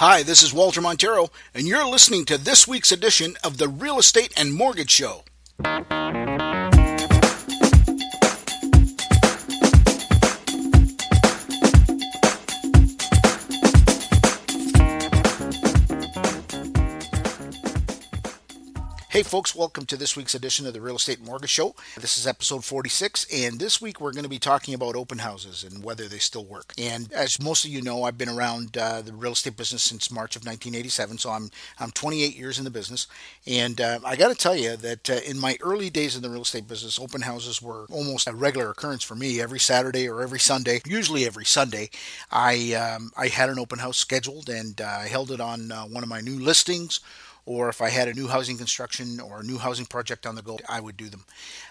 Hi, this is Walter Montero, and you're listening to this week's edition of the Real Estate and Mortgage Show. Hey, folks, welcome to this week's edition of the Real Estate Mortgage Show. This is episode 46, and this week we're going to be talking about open houses and whether they still work. And as most of you know, I've been around uh, the real estate business since March of 1987, so I'm I'm 28 years in the business. And uh, I got to tell you that uh, in my early days in the real estate business, open houses were almost a regular occurrence for me. Every Saturday or every Sunday, usually every Sunday, I um, I had an open house scheduled, and uh, I held it on uh, one of my new listings or if I had a new housing construction or a new housing project on the go, I would do them.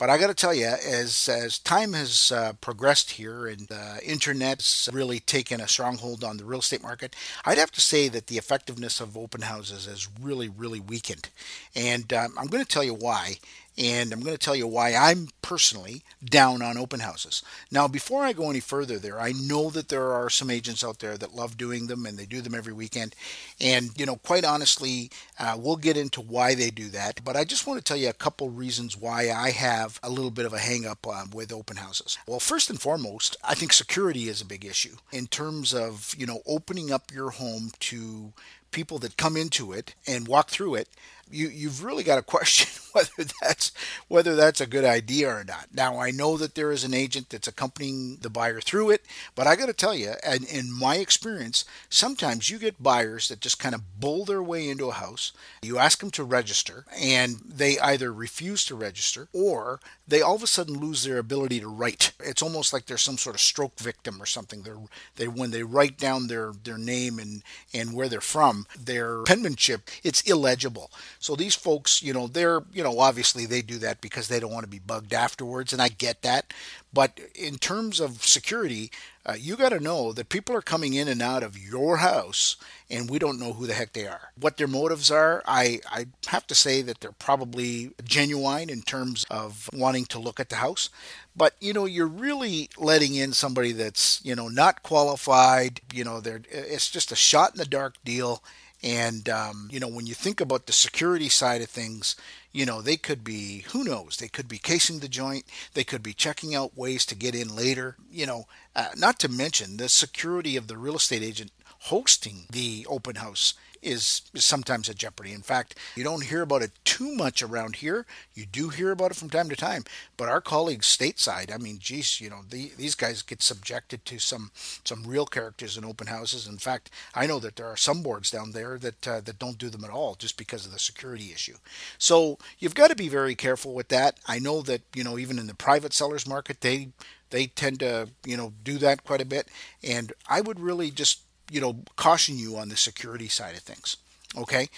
But I got to tell you, as as time has uh, progressed here and the internet's really taken a stronghold on the real estate market, I'd have to say that the effectiveness of open houses has really, really weakened. And um, I'm going to tell you why and I'm going to tell you why I'm personally down on open houses. Now, before I go any further there, I know that there are some agents out there that love doing them and they do them every weekend. And, you know, quite honestly, uh, we'll get into why they do that. But I just want to tell you a couple reasons why I have a little bit of a hang up um, with open houses. Well, first and foremost, I think security is a big issue in terms of, you know, opening up your home to people that come into it and walk through it you you've really got to question whether that's whether that's a good idea or not. Now I know that there is an agent that's accompanying the buyer through it, but I got to tell you, and in my experience, sometimes you get buyers that just kind of bull their way into a house. You ask them to register, and they either refuse to register or they all of a sudden lose their ability to write. It's almost like they're some sort of stroke victim or something. They're they when they write down their their name and and where they're from, their penmanship it's illegible. So these folks, you know, they're, you know, obviously they do that because they don't want to be bugged afterwards, and I get that. But in terms of security, uh, you got to know that people are coming in and out of your house, and we don't know who the heck they are. What their motives are, I, I have to say that they're probably genuine in terms of wanting to look at the house. But you know, you're really letting in somebody that's you know not qualified. You know, they're it's just a shot in the dark deal and, um, you know, when you think about the security side of things, you know, they could be, who knows, they could be casing the joint, they could be checking out ways to get in later, you know, uh, not to mention the security of the real estate agent hosting the open house is, sometimes a jeopardy. In fact, you don't hear about it too much around here. You do hear about it from time to time, but our colleagues stateside, I mean, geez, you know, the, these guys get subjected to some some real characters in open houses. In fact, I know that there are some boards down there that uh, that don't do them at all just because of the security issue. So you've got to be very careful with that. I know that you know even in the private sellers market, they they tend to you know do that quite a bit, and I would really just you know caution you on the security side of things. Okay.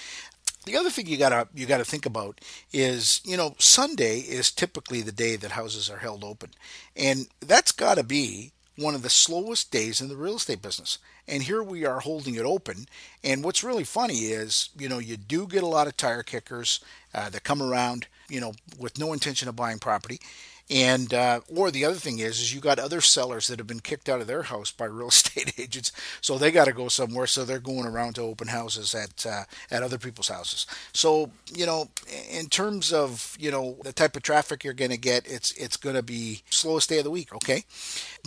The other thing you gotta you gotta think about is you know Sunday is typically the day that houses are held open, and that's got to be one of the slowest days in the real estate business. And here we are holding it open. And what's really funny is, you know, you do get a lot of tire kickers uh, that come around, you know, with no intention of buying property. And uh, or the other thing is, is you got other sellers that have been kicked out of their house by real estate agents, so they got to go somewhere. So they're going around to open houses at uh, at other people's houses. So you know, in terms of you know the type of traffic you're going to get, it's it's going to be slowest day of the week. Okay,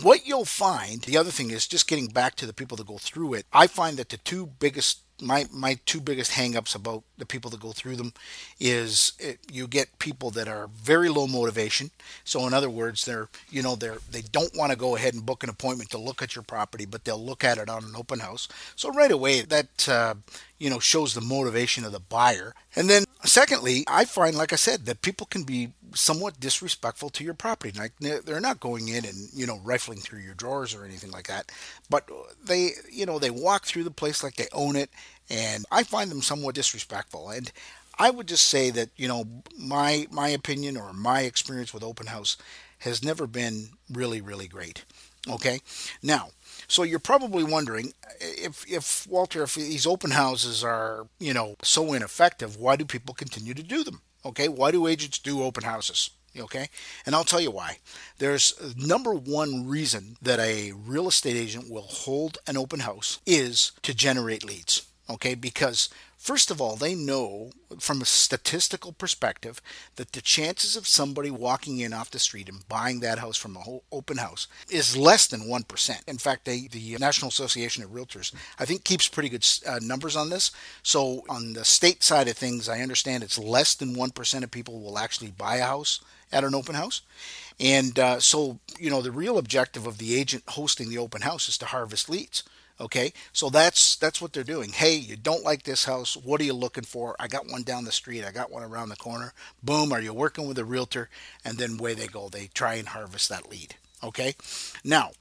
what you'll find. The other thing is just getting back to the people that go through it. I find that the two biggest my my two biggest hangups about the people that go through them is it, you get people that are very low motivation. So in other words, they're you know they're they don't want to go ahead and book an appointment to look at your property, but they'll look at it on an open house. So right away that uh, you know shows the motivation of the buyer. And then secondly, I find like I said that people can be somewhat disrespectful to your property. Like they're not going in and you know rifling through your drawers or anything like that, but they you know they walk through the place like they own it, and I find them somewhat disrespectful. And I would just say that you know my my opinion or my experience with open house has never been really really great. Okay, now so you're probably wondering if, if Walter, if these open houses are, you know, so ineffective, why do people continue to do them? Okay, why do agents do open houses? Okay, and I'll tell you why. There's number one reason that a real estate agent will hold an open house is to generate leads. Okay, because first of all, they know from a statistical perspective that the chances of somebody walking in off the street and buying that house from a whole open house is less than 1%. In fact, they, the National Association of Realtors, I think, keeps pretty good uh, numbers on this. So, on the state side of things, I understand it's less than 1% of people will actually buy a house at an open house. And uh, so, you know, the real objective of the agent hosting the open house is to harvest leads. Okay, so that's that's what they're doing. Hey, you don't like this house? What are you looking for? I got one down the street. I got one around the corner. Boom. Are you working with a realtor? And then way they go. They try and harvest that lead. Okay. Now,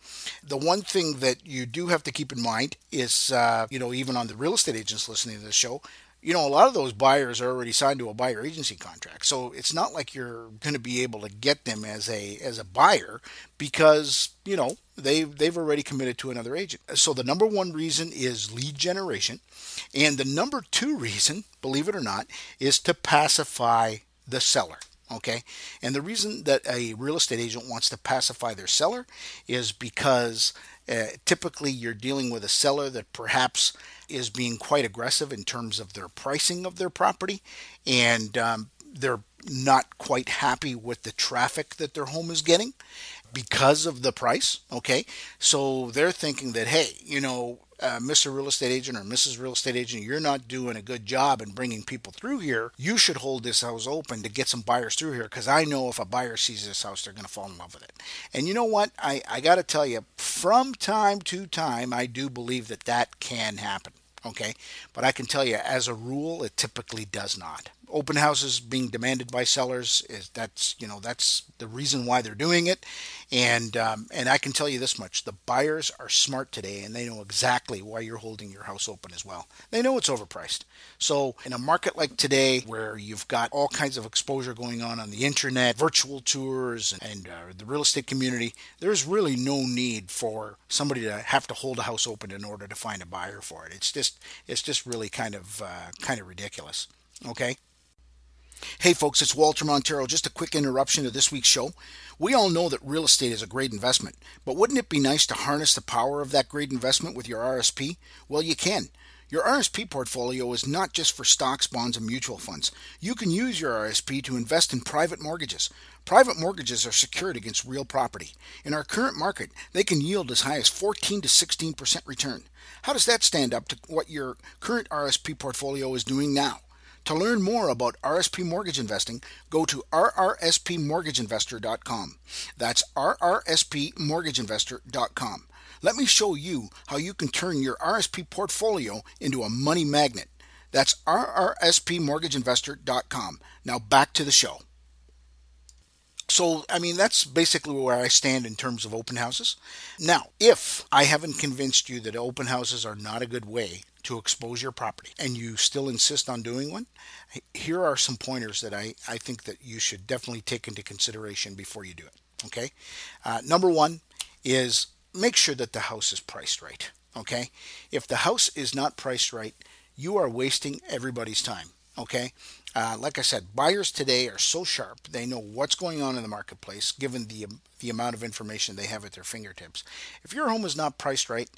the one thing that you do have to keep in mind is, uh, you know, even on the real estate agents listening to the show, you know, a lot of those buyers are already signed to a buyer agency contract. So it's not like you're going to be able to get them as a as a buyer because, you know, they they've already committed to another agent. So the number one reason is lead generation, and the number two reason, believe it or not, is to pacify the seller. Okay, and the reason that a real estate agent wants to pacify their seller is because uh, typically you're dealing with a seller that perhaps is being quite aggressive in terms of their pricing of their property, and um, they're not quite happy with the traffic that their home is getting because of the price. Okay, so they're thinking that hey, you know, uh, Mr. Real Estate Agent or Mrs. Real Estate Agent, you're not doing a good job in bringing people through here. You should hold this house open to get some buyers through here because I know if a buyer sees this house, they're going to fall in love with it. And you know what? I, I got to tell you, from time to time, I do believe that that can happen. Okay, but I can tell you, as a rule, it typically does not open houses being demanded by sellers is that's you know that's the reason why they're doing it. And um, and I can tell you this much the buyers are smart today and they know exactly why you're holding your house open as well. They know it's overpriced. So in a market like today where you've got all kinds of exposure going on on the internet virtual tours and, and uh, the real estate community there's really no need for somebody to have to hold a house open in order to find a buyer for it. It's just it's just really kind of uh, kind of ridiculous. Okay Hey folks, it's Walter Montero. Just a quick interruption to this week's show. We all know that real estate is a great investment, but wouldn't it be nice to harness the power of that great investment with your RSP? Well, you can. Your RSP portfolio is not just for stocks, bonds, and mutual funds. You can use your RSP to invest in private mortgages. Private mortgages are secured against real property. In our current market, they can yield as high as 14 to 16% return. How does that stand up to what your current RSP portfolio is doing now? To learn more about RSP mortgage investing, go to rrspmortgageinvestor.com. That's rrspmortgageinvestor.com. Let me show you how you can turn your RSP portfolio into a money magnet. That's rrspmortgageinvestor.com. Now back to the show. So, I mean, that's basically where I stand in terms of open houses. Now, if I haven't convinced you that open houses are not a good way to expose your property and you still insist on doing one, here are some pointers that I, I think that you should definitely take into consideration before you do it. Okay. Uh, number one is make sure that the house is priced right. Okay. If the house is not priced right, you are wasting everybody's time. Okay. Uh, like I said, buyers today are so sharp; they know what's going on in the marketplace, given the the amount of information they have at their fingertips. If your home is not priced right,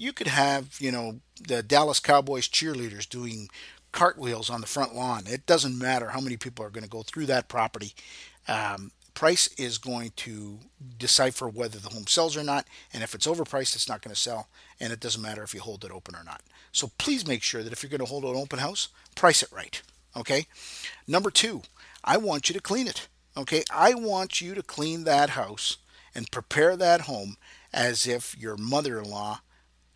you could have, you know, the Dallas Cowboys cheerleaders doing cartwheels on the front lawn. It doesn't matter how many people are going to go through that property. Um, price is going to decipher whether the home sells or not. And if it's overpriced, it's not going to sell. And it doesn't matter if you hold it open or not. So please make sure that if you're going to hold an open house, price it right. Okay. Number two, I want you to clean it. Okay. I want you to clean that house and prepare that home as if your mother in law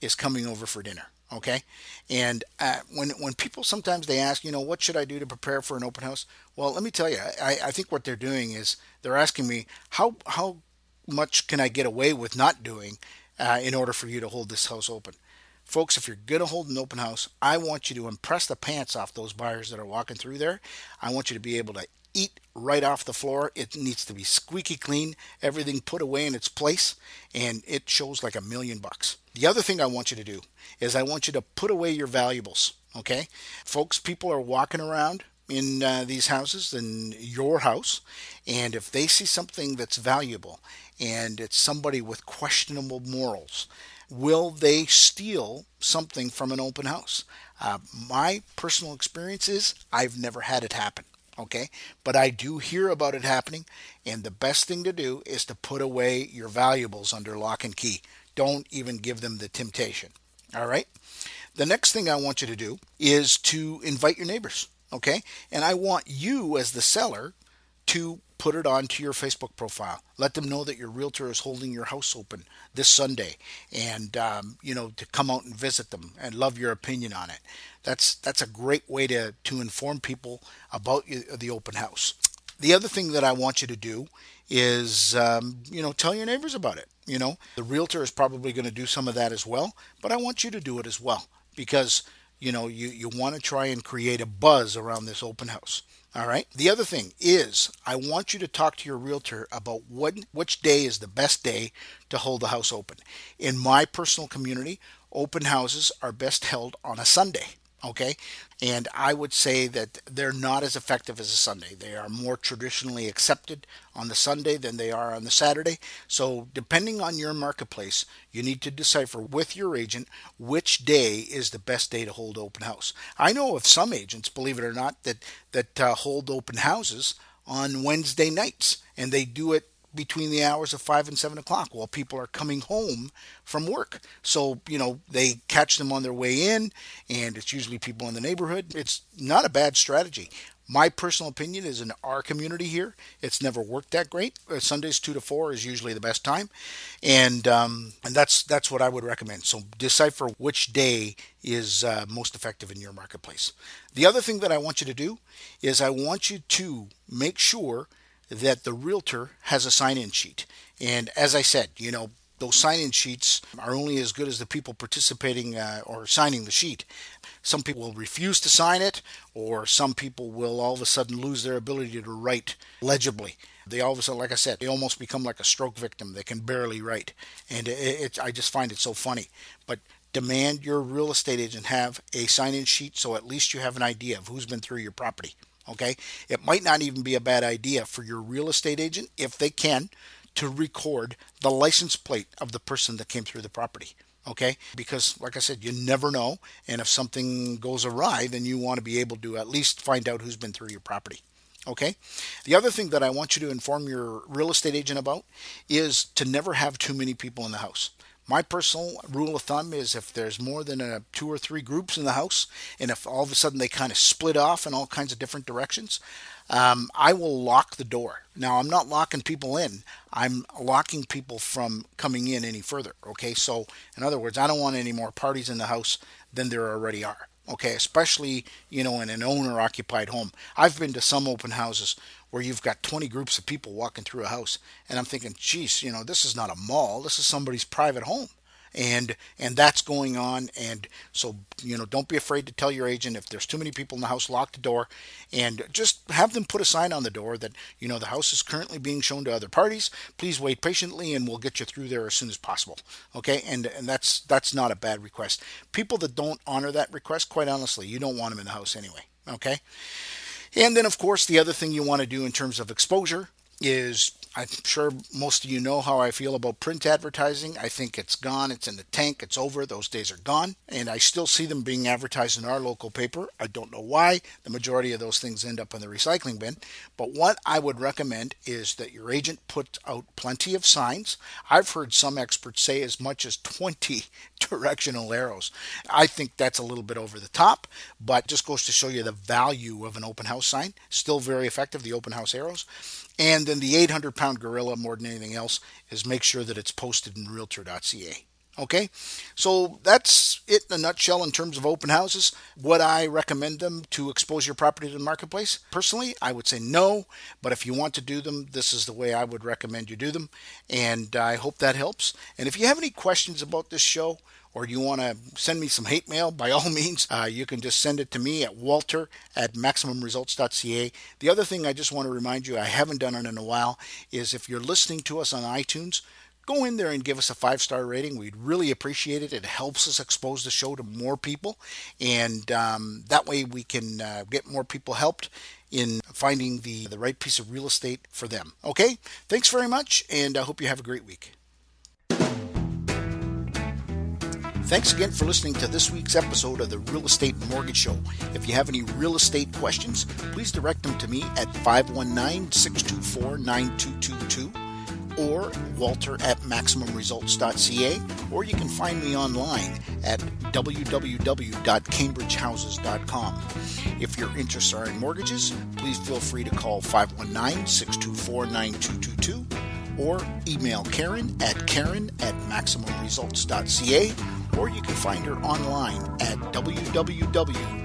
is coming over for dinner. Okay, and uh, when when people sometimes they ask, you know, what should I do to prepare for an open house? Well, let me tell you, I, I think what they're doing is they're asking me how how much can I get away with not doing uh, in order for you to hold this house open. Folks, if you're going to hold an open house, I want you to impress the pants off those buyers that are walking through there. I want you to be able to eat right off the floor. It needs to be squeaky clean, everything put away in its place, and it shows like a million bucks. The other thing I want you to do is I want you to put away your valuables. Okay, folks, people are walking around in uh, these houses in your house, and if they see something that's valuable and it's somebody with questionable morals, will they steal something from an open house? Uh, my personal experience is I've never had it happen. Okay, but I do hear about it happening, and the best thing to do is to put away your valuables under lock and key. Don't even give them the temptation. All right. The next thing I want you to do is to invite your neighbors. Okay, and I want you as the seller to put it onto your Facebook profile. Let them know that your realtor is holding your house open this Sunday, and um, you know to come out and visit them and love your opinion on it. That's that's a great way to to inform people about the open house. The other thing that I want you to do is um, you know tell your neighbors about it. You know the realtor is probably going to do some of that as well, but I want you to do it as well because you know you you want to try and create a buzz around this open house. All right. The other thing is, I want you to talk to your realtor about what which day is the best day to hold the house open. In my personal community, open houses are best held on a Sunday. Okay, and I would say that they're not as effective as a Sunday. They are more traditionally accepted on the Sunday than they are on the Saturday. So, depending on your marketplace, you need to decipher with your agent which day is the best day to hold open house. I know of some agents, believe it or not, that that uh, hold open houses on Wednesday nights, and they do it between the hours of five and seven o'clock while people are coming home from work. So, you know, they catch them on their way in, and it's usually people in the neighborhood. It's not a bad strategy. My personal opinion is in our community here, it's never worked that great. Uh, Sundays two to four is usually the best time, and um, and that's that's what I would recommend. So decipher which day is uh, most effective in your marketplace. The other thing that I want you to do is I want you to make sure that the realtor has a sign in sheet. And as I said, you know, those sign in sheets are only as good as the people participating uh, or signing the sheet. Some people will refuse to sign it, or some people will all of a sudden lose their ability to write legibly. They all of a sudden, like I said, they almost become like a stroke victim. They can barely write. And it, it, I just find it so funny. But demand your real estate agent have a sign in sheet so at least you have an idea of who's been through your property. Okay, it might not even be a bad idea for your real estate agent, if they can, to record the license plate of the person that came through the property. Okay, because like I said, you never know, and if something goes awry, then you want to be able to at least find out who's been through your property. Okay. The other thing that I want you to inform your real estate agent about is to never have too many people in the house. My personal rule of thumb is if there's more than a, two or three groups in the house, and if all of a sudden they kind of split off in all kinds of different directions, um, I will lock the door. Now, I'm not locking people in, I'm locking people from coming in any further. Okay, so in other words, I don't want any more parties in the house than there already are. Okay, especially you know in an owner occupied home. I've been to some open houses where you've got 20 groups of people walking through a house. And I'm thinking, geez, you know, this is not a mall. This is somebody's private home. And and that's going on. And so, you know, don't be afraid to tell your agent if there's too many people in the house, lock the door and just have them put a sign on the door that, you know, the house is currently being shown to other parties. Please wait patiently and we'll get you through there as soon as possible. Okay? And and that's that's not a bad request. People that don't honor that request, quite honestly, you don't want them in the house anyway. Okay? And then, of course, the other thing you want to do in terms of exposure is I'm sure most of you know how I feel about print advertising. I think it's gone, it's in the tank, it's over, those days are gone. And I still see them being advertised in our local paper. I don't know why. The majority of those things end up in the recycling bin. But what I would recommend is that your agent put out plenty of signs. I've heard some experts say as much as 20 directional arrows. I think that's a little bit over the top, but just goes to show you the value of an open house sign. Still very effective, the open house arrows. And then the 800 pound gorilla, more than anything else, is make sure that it's posted in realtor.ca. Okay, so that's it in a nutshell in terms of open houses. Would I recommend them to expose your property to the marketplace? Personally, I would say no, but if you want to do them, this is the way I would recommend you do them. And I hope that helps. And if you have any questions about this show, or you want to send me some hate mail, by all means, uh, you can just send it to me at walter at maximumresults.ca. The other thing I just want to remind you, I haven't done it in a while, is if you're listening to us on iTunes, go in there and give us a five star rating. We'd really appreciate it. It helps us expose the show to more people, and um, that way we can uh, get more people helped in finding the, the right piece of real estate for them. Okay, thanks very much, and I hope you have a great week. Thanks again for listening to this week's episode of the Real Estate Mortgage Show. If you have any real estate questions, please direct them to me at 519 624 9222 or walter at maximumresults.ca, or you can find me online at www.cambridgehouses.com. If your interests are in mortgages, please feel free to call 519 624 9222 or email Karen at karen at maximumresults.ca, or you can find her online at www.m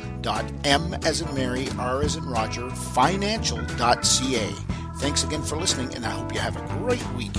as in Mary, R as in Roger, financial.ca. Thanks again for listening, and I hope you have a great week.